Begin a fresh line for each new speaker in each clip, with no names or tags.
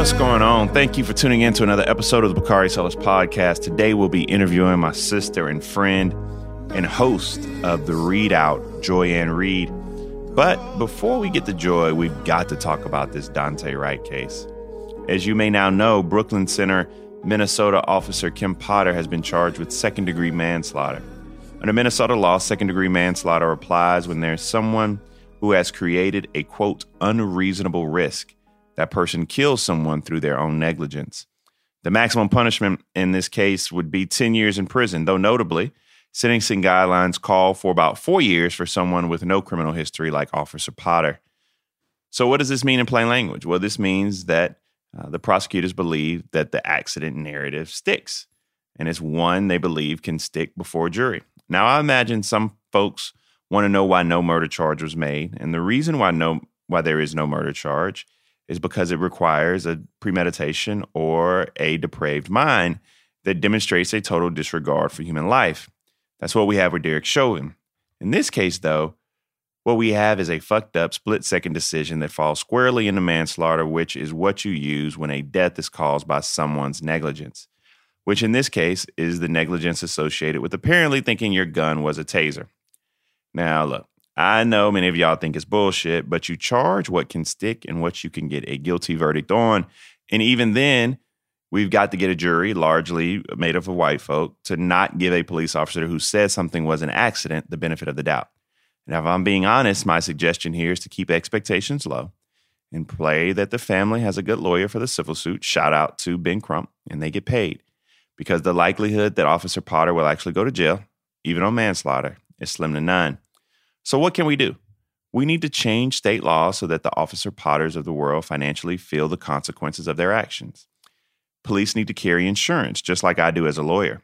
What's going on? Thank you for tuning in to another episode of the Bakari Sellers Podcast. Today we'll be interviewing my sister and friend and host of the ReidOut, Joy Ann Reid. But before we get to Joy, we've got to talk about this Daunte Wright case. As you may now know, Brooklyn Center, Minnesota officer Kim Potter has been charged with second degree manslaughter. Under Minnesota law, second degree manslaughter applies when there's someone who has created a quote, unreasonable risk. That person kills someone through their own negligence. The maximum punishment in this case would be 10 years in prison, though notably, sentencing guidelines call for about four years for someone with no criminal history like Officer Potter. So, what does this mean in plain language? Well, this means that uh, the prosecutors believe that the accident narrative sticks, and it's one they believe can stick before a jury. Now, I imagine some folks want to know why no murder charge was made, and the reason why no why there is no murder charge is because it requires a premeditation or a depraved mind that demonstrates a total disregard for human life. That's what we have with Derek Chauvin. In this case, though, what we have is a fucked up split second decision that falls squarely into manslaughter, which is what you use when a death is caused by someone's negligence, which in this case is the negligence associated with apparently thinking your gun was a taser. Now, look, I know many of y'all think it's bullshit, but you charge what can stick and what you can get a guilty verdict on. And even then, we've got to get a jury, largely made up of white folk, to not give a police officer who says something was an accident the benefit of the doubt. Now, if I'm being honest, my suggestion here is to keep expectations low and play that the family has a good lawyer for the civil suit. Shout out to Ben Crump, and they get paid because the likelihood that Officer Potter will actually go to jail, even on manslaughter, is slim to none. So, what can we do? We need to change state law so that the Officer Potters of the world financially feel the consequences of their actions. Police need to carry insurance, just like I do as a lawyer.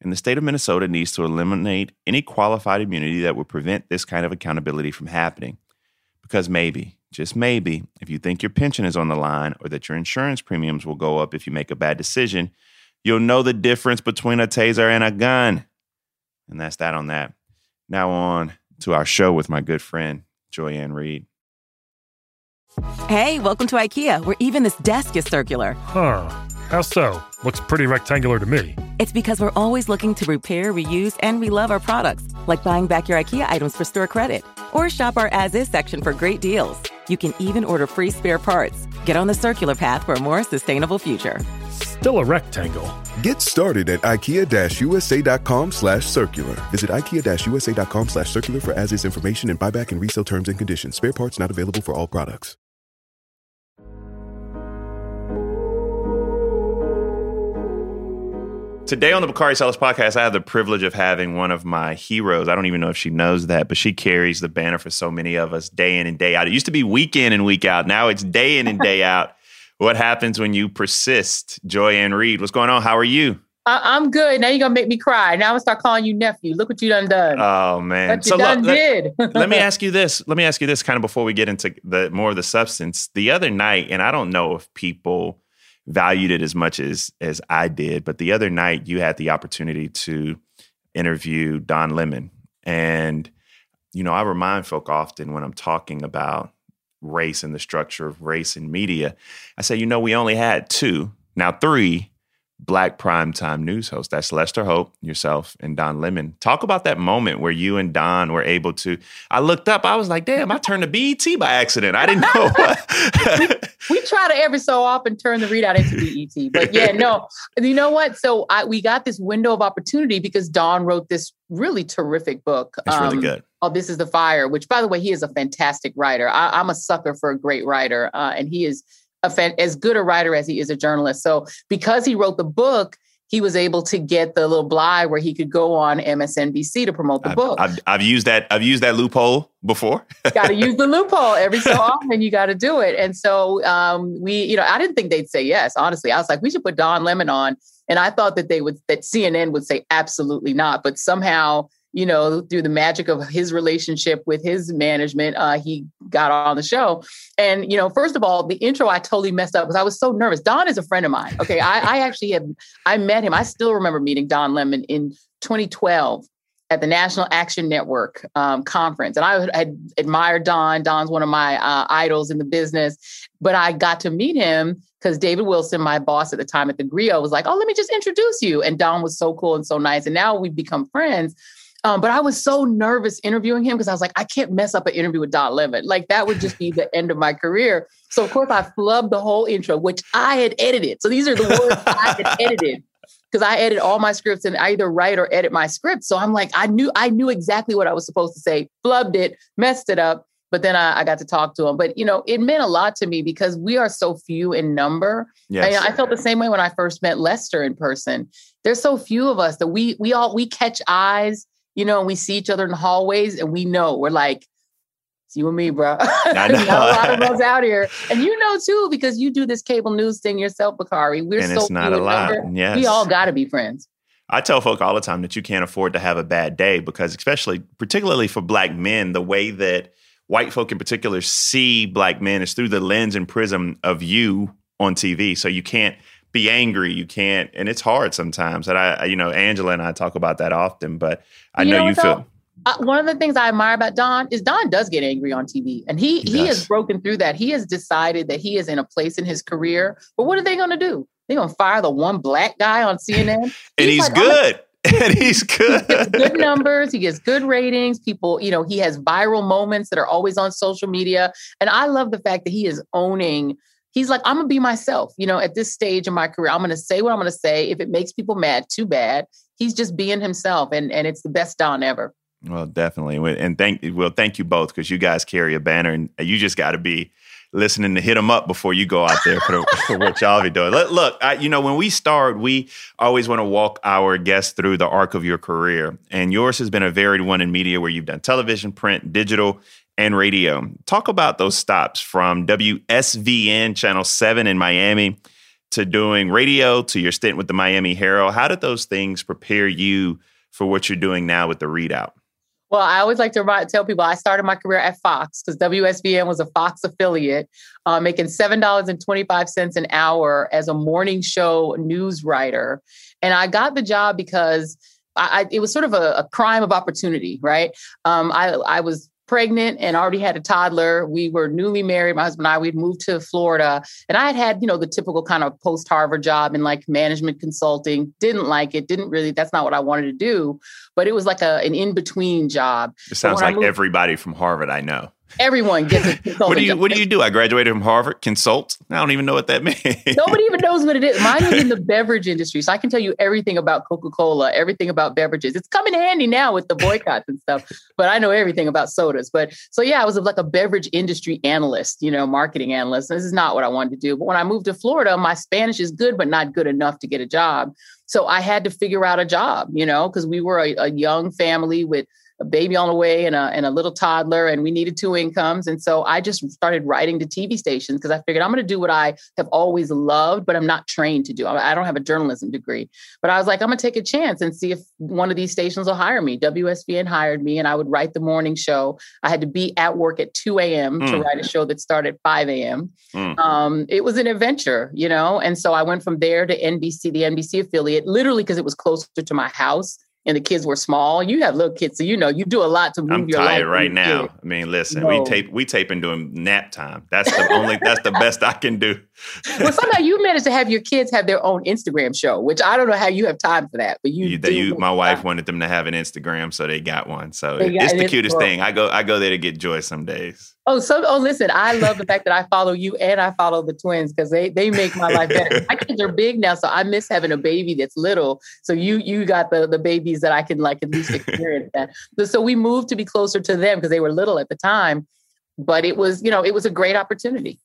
And the state of Minnesota needs to eliminate any qualified immunity that would prevent this kind of accountability from happening. Because maybe, just maybe, if you think your pension is on the line or that your insurance premiums will go up if you make a bad decision, you'll know the difference between a taser and a gun. And that's that on that. Now on to our show with my good friend, Joy Ann Reid.
Hey, welcome to IKEA, where even this desk is circular.
Huh. How so? Looks pretty rectangular to me.
It's because we're always looking to repair, reuse, and relove our products, like buying back your IKEA items for store credit. Or shop our as is section for great deals. You can even order free spare parts. Get on the circular path for a more sustainable future.
Still a rectangle.
Get started at ikea-usa.com slash circular. Visit ikea-usa.com slash circular for as-is information and buyback and resale terms and conditions. Spare parts not available for all products.
Today on the Bakari Sellers podcast, I have the privilege of having one of my heroes. I don't even know if she knows that, but she carries the banner for so many of us day in and day out. It used to be week in and week out. Now it's day in and day out. What happens when you persist? Joy Ann Reid, what's going on? How are you?
I- am good. Now you're gonna make me cry. Now I'm gonna start calling you nephew. Look what you done done.
Oh man.
What you so done look, did.
let, let me ask you this. Let me ask you this kind of before we get into the more of the substance. The other night, and I don't know if people valued it as much as as I did. But the other night, you had the opportunity to interview Don Lemon, and you know, I remind folk often when I'm talking about race and the structure of race in media, I say, you know, we only had two, now three black primetime news host. That's Lester Holt, yourself, and Don Lemon. Talk about that moment where you and Don were able to. I looked up, I was like, damn, I turned to BET by accident. I didn't know.
we, we, try to every so often turn the ReidOut into BET. But yeah, no, you know what? So I, we got this window of opportunity because Don wrote this really terrific book.
It's um, really good.
Oh, This is the Fire, which by the way, he is a fantastic writer. I, am a sucker for a great writer. Uh, and he is a fan, as good a writer as he is a journalist. So because he wrote the book, he was able to get the little bly where he could go on MSNBC to promote the
I've,
book.
I've, I've, used that. I've used that loophole before.
got to use the loophole every so often. You got to do it. And so um, we, you know, I didn't think they'd say yes. Honestly, I was like, we should put Don Lemon on, and I thought that they would, that CNN would say absolutely not. But somehow you know, through the magic of his relationship with his management, uh, he got on the show. And, you know, first of all, the intro I totally messed up because I was so nervous. Don is a friend of mine. Okay. I, I actually have, I met him. I still remember meeting Don Lemon in 2012 at the National Action Network um, conference. And I had admired Don. Don's one of my uh, idols in the business. But I got to meet him because David Wilson, my boss at the time at the Grio, was like, "Oh, let me just introduce you." And Don was so cool and so nice, and now we've become friends. Um, but I was so nervous interviewing him because I was like, I can't mess up an interview with Don Lemon. Like that would just be the end of my career. So of course I flubbed the whole intro, which I had edited. So these are the words I had edited because I edit all my scripts and I either write or edit my scripts. So I'm like, I knew I knew exactly what I was supposed to say, flubbed it, messed it up. But then I, I got to talk to him. But you know, it meant a lot to me because we are so few in number.
Yes.
I, I felt the same way when I first met Lester in person. There's so few of us that we we all we catch eyes you know, and we see each other in the hallways and we know we're like, it's you and me, bro. Not a lot of us out here. And you know too, because you do this cable news thing yourself, Bakari. We're
and
so
it's not a lot. Yes.
We all gotta be friends.
I tell folk all the time that you can't afford to have a bad day because, especially, particularly for black men, the way that white folk in particular see black men is through the lens and prism of you on TV. So you can't be angry. You can't, and it's hard sometimes. And I, you know, Angela and I talk about that often, but I
You
know,
know
you feel.
though? Uh, one of the things I admire about Don is Don does get angry on TV, and he
He
he, has broken through that. He has decided that he is in a place in his career. But what are they going to do? They're going to fire the one black guy on CNN,
and he's
like, I'm
good. and he's
he gets
good.
good numbers. He gets good ratings. People, you know, he has viral moments that are always on social media. And I love the fact that he is owning. He's like, I'm gonna be myself. You know, at this stage in my career, I'm gonna say what I'm gonna say. If it makes people mad, too bad. He's just being himself, and and it's the best Don ever.
Well, definitely. And thank well, thank you both because you guys carry a banner, and you just got to be listening to hit them up before you go out there for, for what y'all be doing. Look, look I, you know, when we start, we always want to walk our guests through the arc of your career, and yours has been a varied one in media where you've done television, print, digital, and radio. Talk about those stops from WSVN Channel Seven in Miami to doing radio to your stint with the Miami Herald. How did those things prepare you for what you're doing now with the ReidOut?
Well, I always like to tell people I started my career at Fox because WSVN was a Fox affiliate, uh, making seven dollars and twenty five cents an hour as a morning show news writer, and I got the job because I, it was sort of a, a crime of opportunity, right? Um, I I was pregnant and already had a toddler. We were newly married. My husband and I, we'd moved to Florida and I had had, you know, the typical kind of post Harvard job in like management consulting. Didn't like it. Didn't really, that's not what I wanted to do. But it was like a, an in between job.
It sounds like
moved-
everybody from Harvard I know.
Everyone gets a
What do you
job.
What do you do? I graduated from Harvard. Consult. I don't even know what that means.
Nobody even knows what it is. Mine was in the beverage industry, so I can tell you everything about Coca Cola, everything about beverages. It's coming handy now with the boycotts and stuff, but I know everything about sodas. But so yeah, I was like a beverage industry analyst, you know, marketing analyst. This is not what I wanted to do. But when I moved to Florida, my Spanish is good, but not good enough to get a job. So I had to figure out a job, you know, because we were a, a young family with a baby on the way and a, and a little toddler, and we needed two incomes. And so I just started writing to TV stations because I figured I'm going to do what I have always loved, but I'm not trained to do. I don't have a journalism degree. But I was like, I'm going to take a chance and see if one of these stations will hire me. WSVN hired me, and I would write the morning show. I had to be at work at 2 a.m. to
Mm.
write a show that started 5 a.m.
Mm.
Um, it was an adventure, you know? And so I went from there to NBC, the NBC affiliate, literally because it was closer to my house and the kids were small. You have little kids, so you know you do a lot to move
I'm
your life.
tired right
when you're a
now.
kid.
I mean, listen,
No.
we tape we taping during nap time. That's the only. that's the best I can do.
Well, somehow you managed to have your kids have their own Instagram show, which I don't know how you have time for that, but you.
You,
do
you, my wife
time.
wanted them to have an Instagram, so they got one. So
got-
it's the cutest thing. I go I go there to get joy some days.
Oh, so oh, listen, I love the fact that I follow you and I follow the twins because they they make my life better. my kids are big now, so I miss having a baby that's little. So you you got the the babies that I can like at least experience that. So, so we moved to be closer to them because they were little at the time, but it was you know it was a great opportunity.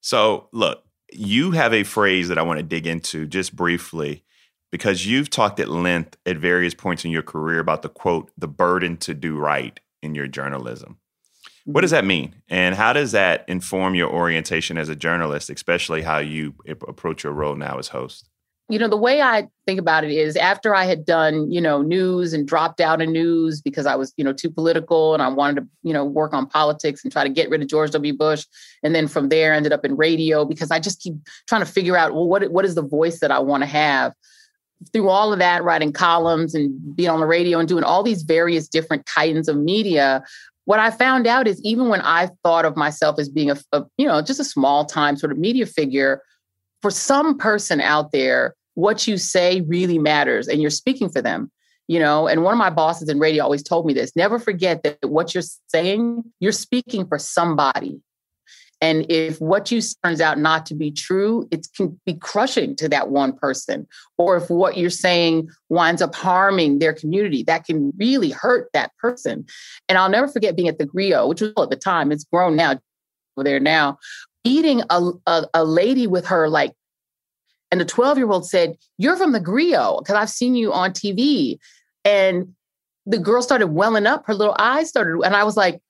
So, look, you have a phrase that I want to dig into just briefly because you've talked at length at various points in your career about the quote, the burden to do right in your journalism. What does mm-hmm. that mean? And how does that inform your orientation as a journalist, especially how you approach your role now as host?
you know the way i think about it is after i had done you know news and dropped out of news because i was you know too political and i wanted to you know work on politics and try to get rid of george w bush and then from there ended up in radio because i just keep trying to figure out well what what is the voice that i want to have through all of that writing columns and being on the radio and doing all these various different kinds of media what i found out is even when i thought of myself as being a, a you know just a small time sort of media figure for some person out there, what you say really matters and you're speaking for them. You know, and one of my bosses in radio always told me this never forget that what you're saying, you're speaking for somebody. And if what you turns out not to be true, it can be crushing to that one person. Or if what you're saying winds up harming their community, that can really hurt that person. And I'll never forget being at the Grio, which was at the time, it's grown now, over there now, eating a, a, a lady with her like and the 12 year old said, You're from the Grio because I've seen you on TV. And the girl started welling up, her little eyes started, and I was like,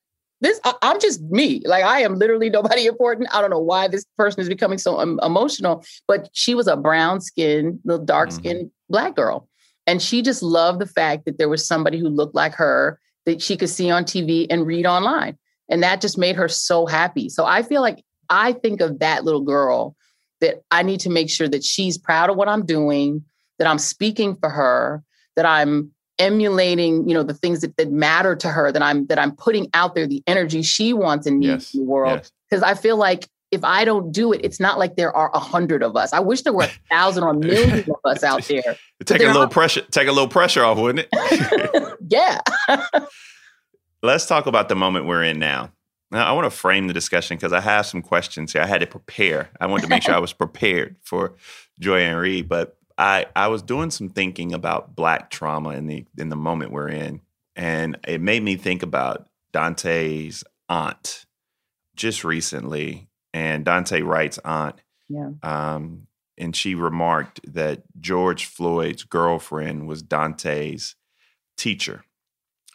this I, am just me. Like i am literally nobody important. I don't know why this person is becoming so um, emotional but she was a brown skinned little dark skinned mm-hmm. black girl. And she just loved the fact that there was somebody who looked like her that she could see on tv and read online. And that just made her so happy. So i feel like i think of that little girl that I need to make sure that she's proud of what I'm doing, that I'm speaking for her, that I'm emulating, you know, the things that, that matter to her, that I'm that I'm putting out there the energy she wants and needs yes. in the world. Because yes. I feel like if I don't do it, it's not like there are a hundred of us. I wish there were a thousand or millions of us out there.
Take a little not- pressure, take a little pressure off, wouldn't
it? yeah.
Let's talk about the moment we're in now. Now, I want to frame the discussion because I have some questions here. I had to prepare. I wanted to make sure I was prepared for Joy Ann Reid, but I, I was doing some thinking about black trauma in the in the moment we're in, and it made me think about Daunte's aunt just recently, and Daunte Wright's aunt.
Yeah.
Um, and she remarked that George Floyd's girlfriend was Daunte's teacher,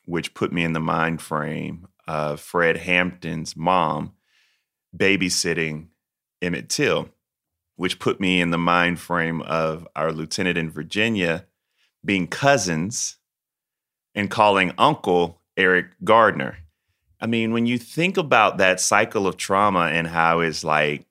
which put me in the mind frame of Fred Hampton's mom babysitting Emmett Till, which put me in the mind frame of our lieutenant in Virginia being cousins and calling uncle Eric Garner. I mean, when you think about that cycle of trauma and how it's like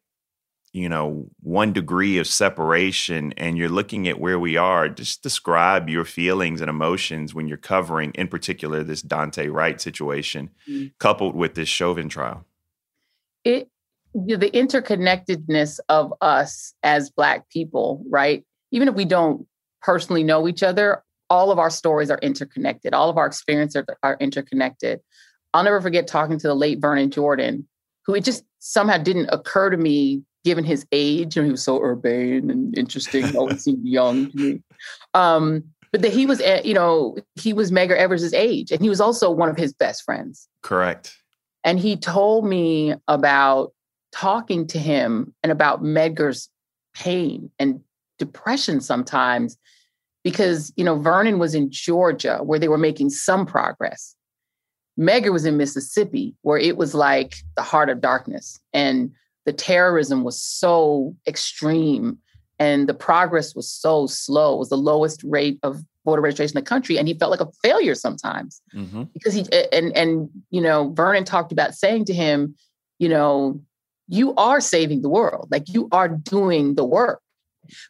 you know, one degree of separation and you're looking at where we are, just describe your feelings and emotions when you're covering, in particular, this Daunte Wright situation, mm-hmm. coupled with this Chauvin trial.
It the interconnectedness of us as Black people, right? Even if we don't personally know each other, all of our stories are interconnected. All of our experiences are, are interconnected. I'll never forget talking to the late Vernon Jordan, who it just somehow didn't occur to me given his age, and he was so urbane and interesting, always seemed young to me. Um, but that he was, eh, you know, he was Medgar Evers' age, and he was also one of his best friends.
Correct.
And he told me about talking to him and about Medgar's pain and depression sometimes because, you know, Vernon was in Georgia where they were making some progress. Medgar was in Mississippi where it was like the heart of darkness. And the terrorism was so extreme and the progress was so slow. It was the lowest rate of voter registration in the country, and he felt like a failure sometimes mm-hmm. because he and and you know Vernon talked about saying to him, you know, you are saving the world, like you are doing the work.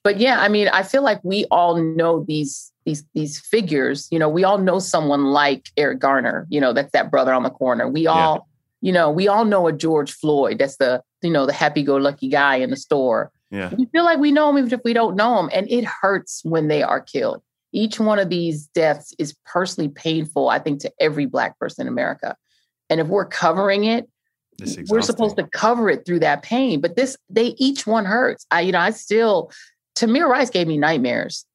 But yeah, I mean, I feel like we all know these these these figures. You know, we all know someone like Eric Garner. You know, that's that brother on the corner. We all you know, we all know a George Floyd. That's the, you know, the happy-go-lucky guy in the store.
Yeah.
We feel like we know him even if we don't know him. And it hurts when they are killed. Each one of these deaths is personally painful, I think, to every Black person in America. And if we're covering it, we're supposed to cover it through that pain. But this, they each one hurts. I, you know, I still, Tamir Rice gave me nightmares.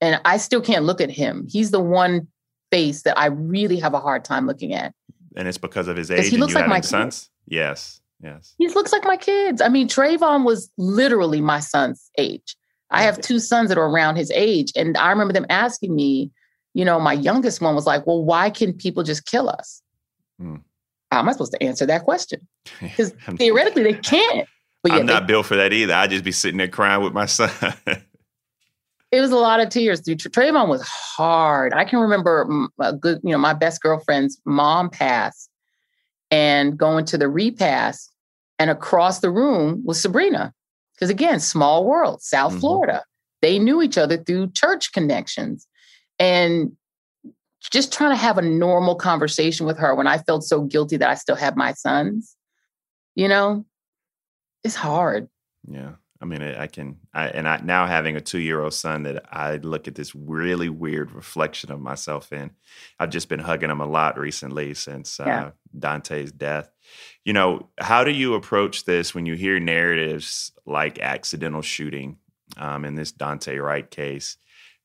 And I still can't look at him. He's the one face that I really have a hard time looking at
and it's because of his age. He looks like my sons. Yes, yes.
He looks like my kids. I mean, Trayvon was literally my son's age. I have two sons that are around his age, and I remember them asking me. You know, my youngest one was like, "Well, why can people just kill us?" Hmm. How am I supposed to answer that question? Because theoretically, they can't.
But I'm not they, built for that either. I'd just be sitting there crying with my son.
it was a lot of tears. Dude, Trayvon was hard. I can remember a good, you know, my best girlfriend's mom passed and going to the repast, and across the room was Sybrina. Because again, small world, South mm-hmm. Florida. They knew each other through church connections. And just trying to have a normal conversation with her when I felt so guilty that I still have my sons, you know, it's hard.
Yeah. I mean, I can, I, and I now having a two year old son that I look at this really weird reflection of myself in. I've just been hugging him a lot recently since yeah. uh, Daunte's death. You know, how do you approach this when you hear narratives like accidental shooting um, in this Daunte Wright case?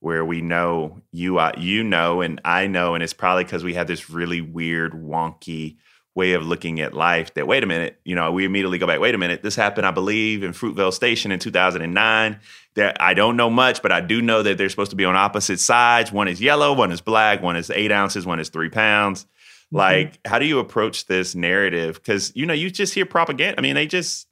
Where we know you, uh, you know, and I know, and it's probably because we have this really weird, wonky way of looking at life that wait a minute you know we immediately go back wait a minute this happened i believe in fruitvale station in 2009 that i don't know much but i do know that they're supposed to be on opposite sides. One is yellow one is black one is eight ounces one is three pounds. Mm-hmm. like how do you approach this narrative? Because you know you just hear propaganda. I mean they just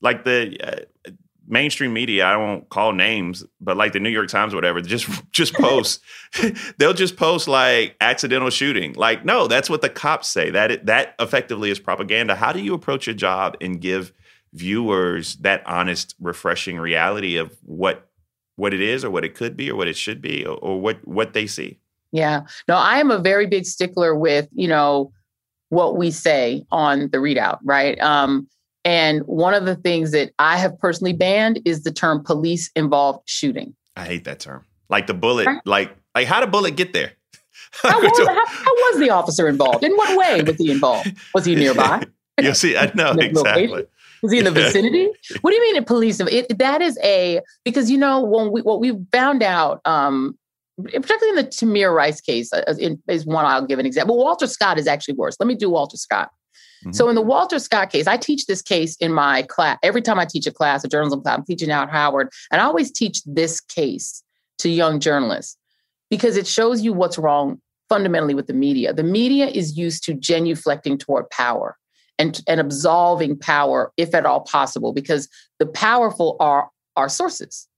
like the uh, mainstream media, I won't call names, but like the New York Times or whatever, just just post. they'll just post like accidental shooting. Like, no, that's what the cops say. That it, that effectively is propaganda. How do you approach your job and give viewers that honest, refreshing reality of what what it is or what it could be or what it should be or, or what what they see?
Yeah. No, I am a very big stickler with, you know, what we say on the ReidOut, right? Um, and one of the things that I have personally banned is the term police involved shooting.
I hate that term. Like the bullet, right. like like how did bullet get there?
how, was, how, how, was the officer involved? In what way was he involved? Was he nearby?
you see, I know exactly.
Was he in the vicinity? what do you mean in police? It, that is a because you know when we what we found out, um, particularly in the Tamir Rice case, uh, in, is one I'll give an example. Walter Scott is actually worse. Let me do Walter Scott. Mm-hmm. So in the Walter Scott case, I teach this case in my class. Every time I teach a class, a journalism class, I'm teaching out Howard, and I always teach this case to young journalists because it shows you what's wrong fundamentally with the media. The media is used to genuflecting toward power and, and absolving power, if at all possible, because the powerful are our sources.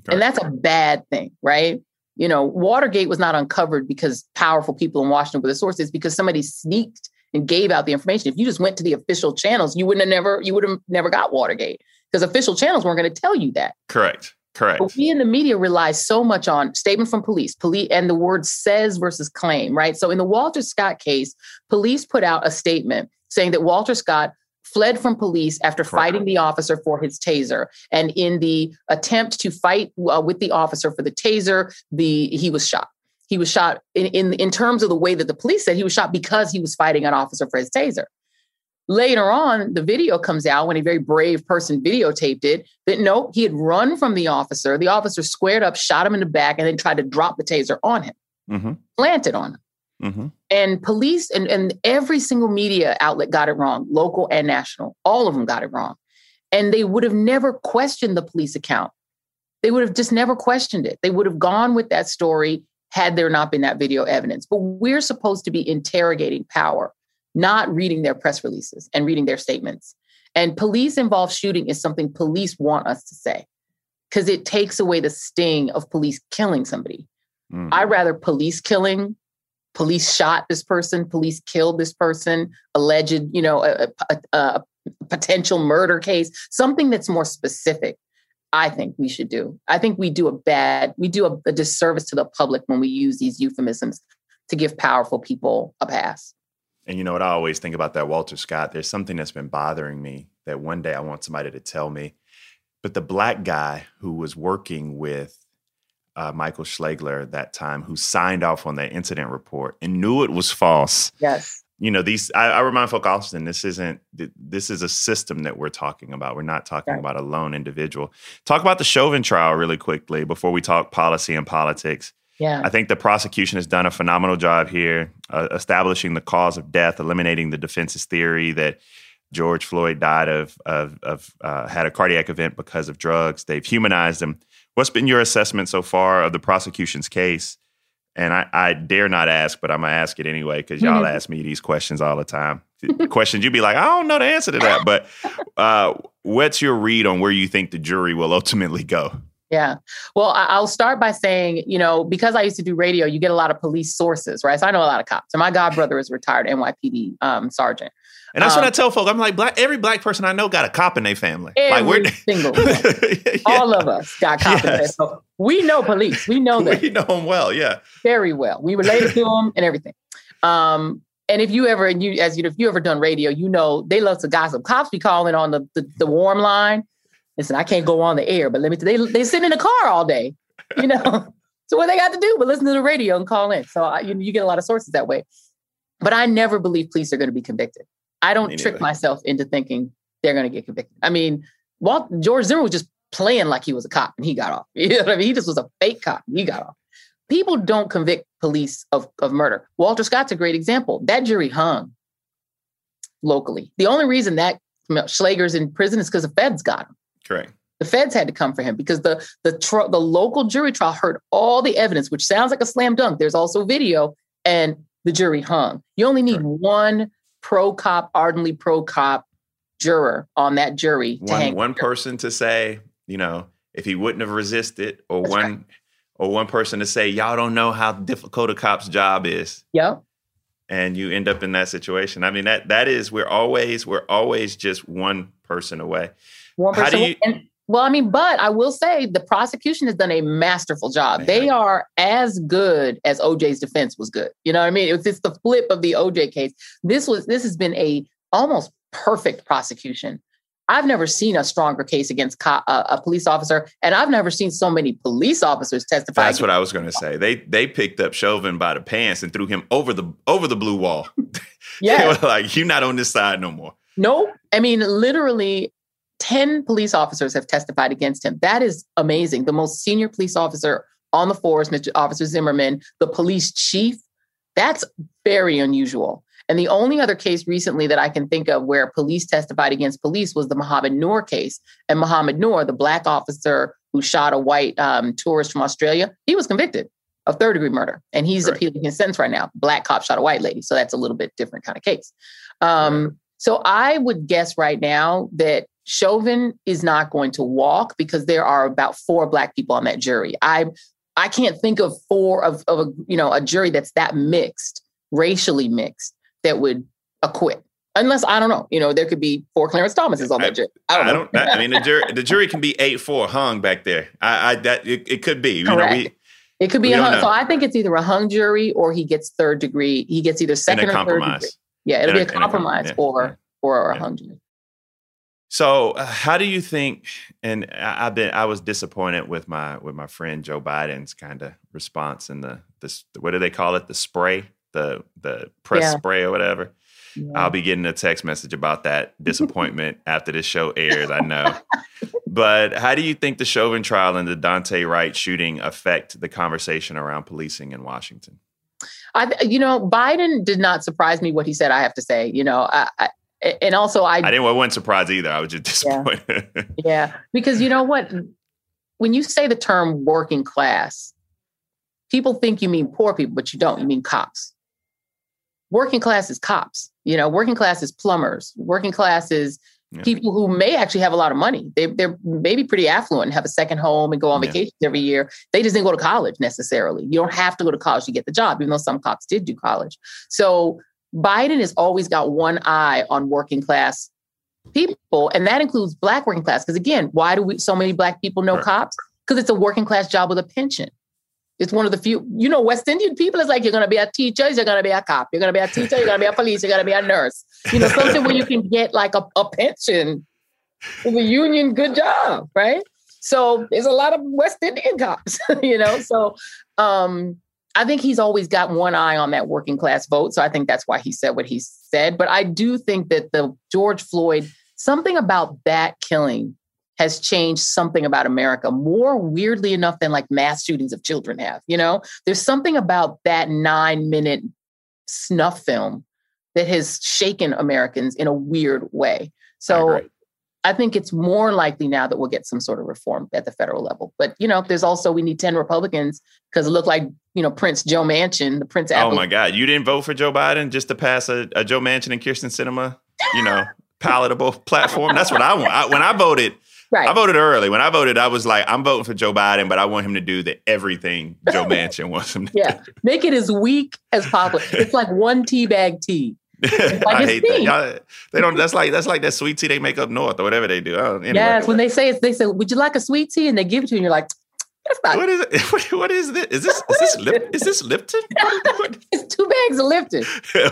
Okay. And that's a bad thing, right? You know, Watergate was not uncovered because powerful people in Washington were the sources, because somebody sneaked and gave out the information. If you just went to the official channels, you wouldn't have never you would have never got Watergate because official channels weren't going to tell you that.
Correct. Correct.
But we in the media rely so much on statement from police, police, and the word says versus claim, right? So in the Walter Scott case, police put out a statement saying that Walter Scott fled from police after Correct. fighting the officer for his taser, and in the attempt to fight uh, with the officer for the taser, the he was shot he was shot in, in, in terms of the way that the police said he was shot because he was fighting an officer for his taser. Later on, the video comes out when a very brave person videotaped it that no, he had run from the officer. The officer squared up, shot him in the back, and then tried to drop the taser on him, mm-hmm. planted on him. Mm-hmm. And police and, and every single media outlet got it wrong, local and national. All of them got it wrong. And they would have never questioned the police account. They would have just never questioned it. They would have gone with that story had there not been that video evidence. But we're supposed to be interrogating power, not reading their press releases and reading their statements. And police involved shooting is something police want us to say because it takes away the sting of police killing somebody. Mm-hmm. I rather police killing, police shot this person, police killed this person, alleged, you know, a, a, a potential murder case, something that's more specific I think we should do. I think we do a bad, we do a, a, disservice to the public when we use these euphemisms to give powerful people a pass.
And you know what I always think about that Walter Scott? There's something that's been bothering me that one day I want somebody to tell me. But the black guy who was working with uh, Michael Slager that time, who signed off on that incident report and knew it was false.
Yes
you know these I, I, remind folk often this isn't this is a system that we're talking about. We're not talking right. about a lone individual. Talk about the chauvin trial really quickly before we talk policy and politics.
Yeah.
I think the prosecution has done a phenomenal job here uh, establishing the cause of death eliminating the defense's theory that george floyd died of of, of uh, had a cardiac event because of drugs. They've humanized him. What's been your assessment so far of the prosecution's case and I, I, dare not ask, but I'm gonna ask it anyway because y'all mm-hmm. ask me these questions all the time. questions you'd be like, I don't know the answer to that. But uh, what's your read on where you think the jury will ultimately go?
Yeah. Well, I'll start by saying, you know, because I used to do radio, you get a lot of police sources, right? So I know a lot of cops. And my godbrother is retired NYPD um, sergeant.
And that's um, what I tell folks. I'm like, black, every black person I know got a cop in their family.
Every like we're single yeah. All of us got cops yes. in their We know police. We know that.
we know them well, yeah.
Very well. We related to them and everything. Um, and if you ever, and you, as you, if you ever done radio, you know they love to gossip. Cops be calling on the, the, the warm line Listen, I can't go on the air, but let me. They they sit in the car all day, you know. so what they got to do but listen to the radio and call in. So I, you, you get a lot of sources that way. But I never believe police are going to be convicted. I don't trick myself into thinking they're going to get convicted. I mean, Walt, George Zimmer was just playing like he was a cop and he got off. You know what I mean? He just was a fake cop. He got off. People don't convict police of, of murder. Walter Scott's a great example. That jury hung locally. The only reason that Slager's in prison is because the feds got him.
Correct.
The feds had to come for him because the the tr- the local jury trial heard all the evidence, which sounds like a slam dunk. There's also video, and the jury hung. You only need Correct. one pro cop, ardently pro cop juror on that jury.
One one person to say, you know, if he wouldn't have resisted, or That's one right. or one person to say, y'all don't know how difficult a cop's job is.
Yep
and you end up in that situation. I mean that that is we're always we're always just one person away.
One person. How do you, and, well, I mean, but I will say the prosecution has done a masterful job. Man. They are as good as OJ's defense was good. You know what I mean? It was just the flip of the OJ case. This was this has been a almost perfect prosecution. I've never seen a stronger case against co- uh, a police officer, and I've never seen so many police officers testify.
That's what I was going to say. They they picked up Chauvin by the pants and threw him over the over the blue wall.
Yeah,
like you're not on this side no more.
No, I mean literally. 10 police officers have testified against him. That is amazing. The most senior police officer on the force, Mr. Officer Zimmerman, the police chief, that's very unusual. And the only other case recently that I can think of where police testified against police was the Mohamed Noor case. And Mohamed Noor, the black officer who shot a white um, tourist from Australia, he was convicted of third degree murder. And he's right. appealing his sentence right now. Black cop shot a white lady. So that's a little bit different kind of case. Um. So I would guess right now that Chauvin is not going to walk because there are about four black people on that jury. I I can't think of four of, of a you know a jury that's that mixed, racially mixed that would acquit. Unless I don't know, you know, there could be four Clarence Thomases on that jury. I don't know. I, don't,
I mean, the jury, the jury can be eight four hung back there. I, I that it, it could be. You Correct. know, we,
it could be a hung. So I think it's either a hung jury or he gets third degree. He gets either second or compromise. third degree. Yeah, it'll be a, a compromise yeah. or or a yeah. hung jury.
So, uh, how do you think? And I, have been, I was disappointed with my with my friend Joe Biden's kind of response in the this. What do they call it? The spray the the press yeah. spray or whatever. Yeah. I'll be getting a text message about that disappointment after this show airs. I know. but how do you think the Chauvin trial and the Daunte Wright shooting affect the conversation around policing in Washington?
I, you know, Biden did not surprise me what he said. I have to say, you know, I, I and also I,
I didn't. I wasn't surprised either. I was just disappointed.
Yeah. yeah, because you know what, when you say the term working class, people think you mean poor people, but you don't. You mean cops working class is cops, you know, working class is plumbers, working class is yeah. people who may actually have a lot of money. They, they're maybe pretty affluent and have a second home and go on yeah. vacations every year. They just didn't go to college necessarily. You don't have to go to college to get the job, even though some cops did do college. So Biden has always got one eye on working class people, and that includes black working class. Because again, why do we so many black people know right. cops? Because it's a working class job with a pension. It's one of the few, you know, West Indian people is like, you're going to be a teacher, you're going to be a cop, you're going to be a teacher, you're going to be a police, you're going to be a nurse. You know, something where you can get like a, a pension with a union, good job, right? So there's a lot of West Indian cops, you know? So um, I think he's always got one eye on that working class vote. So I think that's why he said what he said. But I do think that the George Floyd, something about that killing has changed something about America more weirdly enough than like mass shootings of children have. You know, there's something about that nine minute snuff film that has shaken Americans in a weird way. So I, think it's more likely now that we'll get some sort of reform at the federal level. But you know, there's also we need 10 Republicans because it looked like, you know, Prince Joe Manchin, the Prince
Oh my God. You didn't vote for Joe Biden just to pass a, a Joe Manchin and Kyrsten Sinema, you know, palatable platform. That's what I want. I, when I voted, Right. I voted early. When I voted, I was like, I'm voting for Joe Biden, but I want him to do the everything Joe Manchin wants him to
yeah.
do.
Make it as weak as possible. It's like one tea bag tea.
I hate tea. that. They don't. That's like that's like that sweet tea they make up north or whatever they do. Anyway.
Yes, when they say it, they say, "Would you like a sweet tea?" and they give it to you, and you're like,
what is it? What, what is this? Is this is this Lip, is this Lipton?
it's two bags of Lipton.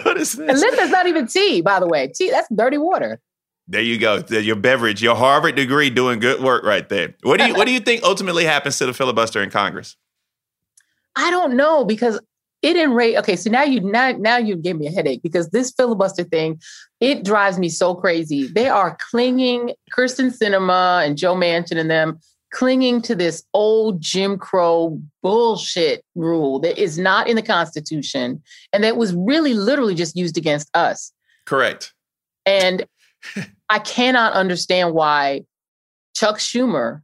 what is this?
And Lipton's not even tea, by the way. Tea that's dirty water.
There you go. Your beverage, your Harvard degree, doing good work right there. What do you What do you think ultimately happens to the filibuster in Congress?
I don't know because it enraged. Okay, so now you now now you gave me a headache because this filibuster thing, it drives me so crazy. They are clinging, Kyrsten Sinema and Joe Manchin and them clinging to this old Jim Crow bullshit rule that is not in the Constitution and that was really literally just used against us.
Correct.
And I cannot understand why Chuck Schumer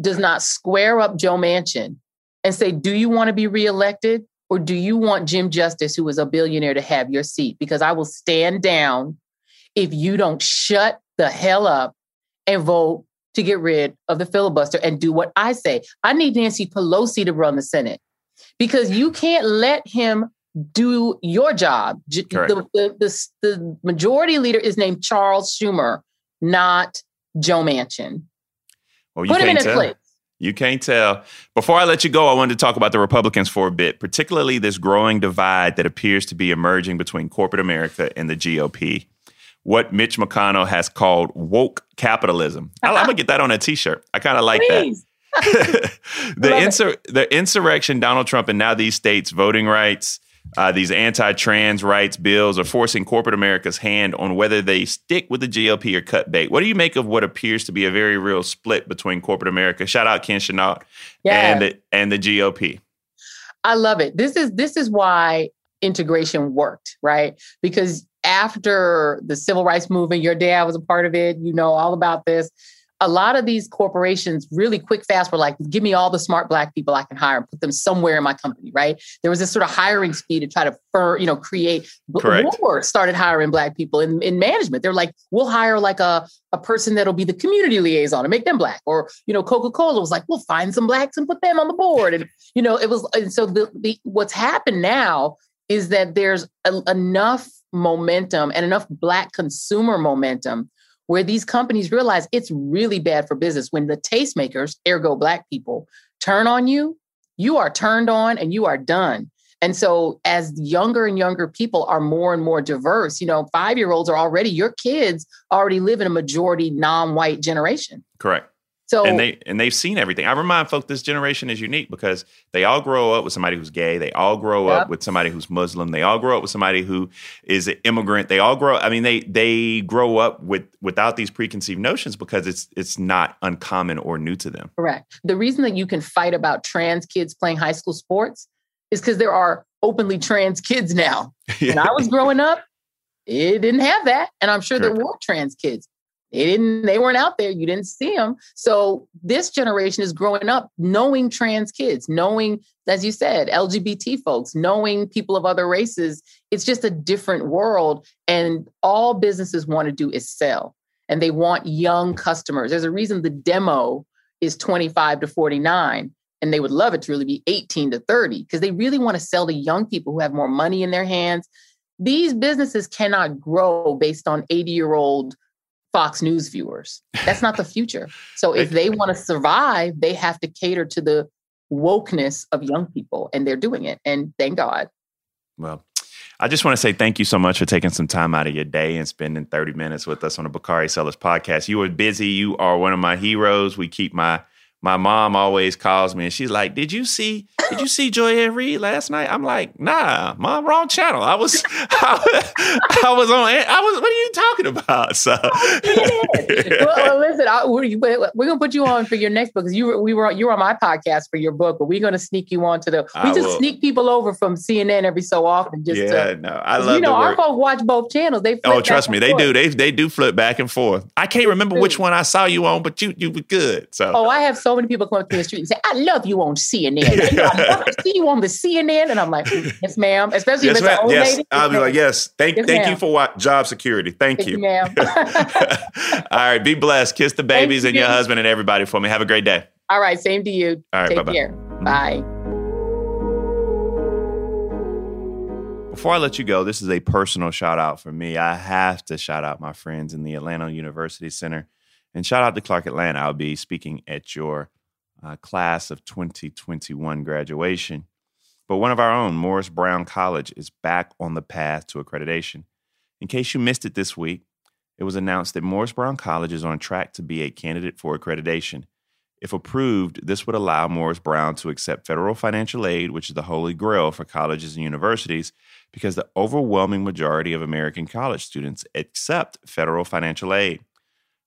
does not square up Joe Manchin and say, Do you want to be reelected? Or do you want Jim Justice, who is a billionaire, to have your seat? Because I will stand down if you don't shut the hell up and vote to get rid of the filibuster and do what I say. I need Nancy Pelosi to run the Senate because you can't let him do your job. The, the, the, the, majority leader is named Charles Schumer, not Joe Manchin.
Well, you Put him in his place. You can't tell. Before I let you go, I wanted to talk about the Republicans for a bit, particularly this growing divide that appears to be emerging between corporate America and the GOP. What Mitch McConnell has called woke capitalism. I, am gonna get that on a T-shirt. I kind of like Please. that. the insur- the insurrection, Donald Trump, and now these states' voting rights uh, these anti-trans rights bills are forcing corporate America's hand on whether they stick with the GOP or cut bait. What do you make of what appears to be a very real split between corporate America? Shout out Ken Chenault and the, and the GOP.
I love it. This is this is why integration worked, right? Because after the civil rights movement, your dad was a part of it. You know all about this a lot of these corporations really quick fast were like give me all the smart black people i can hire and put them somewhere in my company right there was this sort of hiring speed to try to fur, you know create
Correct.
Walmart started hiring black people in, in management they're like we'll hire like a, a person that'll be the community liaison and make them black or you know coca-cola was like we'll find some blacks and put them on the board and you know it was and so the, the what's happened now is that there's a, enough momentum and enough black consumer momentum where these companies realize it's really bad for business when the tastemakers, ergo black people, turn on you, you are turned on and you are done. And so, as younger and younger people are more and more diverse, you know, five year olds are already, your kids already live in a majority non white generation.
Correct. So and they and they've seen everything. I remind folks this generation is unique because they all grow up with somebody who's gay. They all grow yep. up with somebody who's Muslim. They all grow up with somebody who is an immigrant. They all grow. I mean, they they grow up with without these preconceived notions because it's it's not uncommon or new to them.
Correct. The reason that you can fight about trans kids playing high school sports is because there are openly trans kids now. When I was growing up, it didn't have that, and I'm sure Correct. there were trans kids. They didn't, they weren't out there. You didn't see them. So this generation is growing up knowing trans kids, knowing, as you said, LGBT folks, knowing people of other races. It's just a different world. And all businesses want to do is sell. And they want young customers. There's a reason the demo is 25 to 49 and they would love it to really be 18 to 30 because they really want to sell to young people who have more money in their hands. These businesses cannot grow based on 80 year old Fox News viewers. That's not the future. So if they want to survive, they have to cater to the wokeness of young people, and they're doing it. And thank God.
Well, I just want to say thank you so much for taking some time out of your day and spending 30 minutes with us on the Bakari Sellers podcast. You were busy. You are one of my heroes. We keep my my mom always calls me and she's like, "Did you see? Did you see Joy-Ann Reid last night?" I'm like, "Nah, mom, wrong channel. I was, I, I was on. I was. What are you talking about?" So, oh,
well, well, listen, I, we're, we're, gonna put you on for your next book because you were we were you were on my podcast for your book, but we're gonna sneak you on to the. We I just will. sneak people over from CNN every so often. Just
yeah,
to,
no, I love.
You know, our folks watch both channels. They
oh, trust me, they forth. do. They they do flip back and forth. I can't remember which one I saw you on, but you you were good. So,
oh, I have so many people come up to the street and say, "I love you on CNN." to see you on the CNN, and I'm like, "Yes, ma'am." Especially yes, if it's an old
yes.
lady.
I'll be like, "Yes, thank
yes,
thank ma'am. you for what job security. Thank, thank you.
you, ma'am."
All right, be blessed. Kiss the babies and your husband and everybody for me. Have a great day.
All right, same to you.
All right,
take
bye-bye.
care.
Mm-hmm.
Bye.
Before I let you go, this is a personal shout out for me. I have to shout out my friends in the Atlanta University Center and shout out to Clark Atlanta. I'll be speaking at your uh, class of 2021 graduation. But one of our own, Morris Brown College, is back on the path to accreditation. In case you missed it this week, it was announced that Morris Brown College is on track to be a candidate for accreditation. If approved, this would allow Morris Brown to accept federal financial aid, which is the holy grail for colleges and universities, because the overwhelming majority of American college students accept federal financial aid.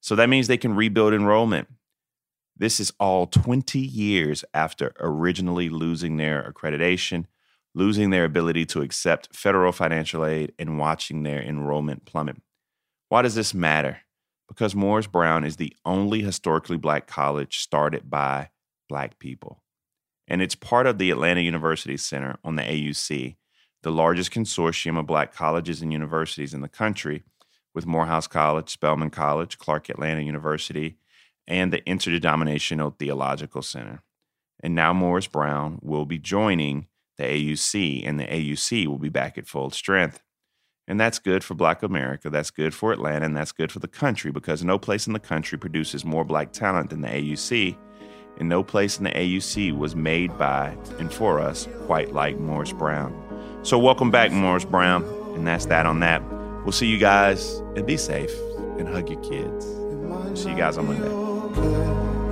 So that means they can rebuild enrollment. This is all 20 years after originally losing their accreditation, losing their ability to accept federal financial aid, and watching their enrollment plummet. Why does this matter? because Morris Brown is the only historically black college started by black people. And it's part of the Atlanta University Center on the AUC, the largest consortium of black colleges and universities in the country, with Morehouse College, Spelman College, Clark Atlanta University, and the Interdenominational Theological Center. And now Morris Brown will be joining the AUC, and the AUC will be back at full strength. And that's good for Black America. That's good for Atlanta. And that's good for the country because no place in the country produces more black talent than the AUC. And no place in the AUC was made by and for us quite like Morris Brown. So, welcome back, Morris Brown. And that's that on that. We'll see you guys and be safe and hug your kids. See you guys on Monday there.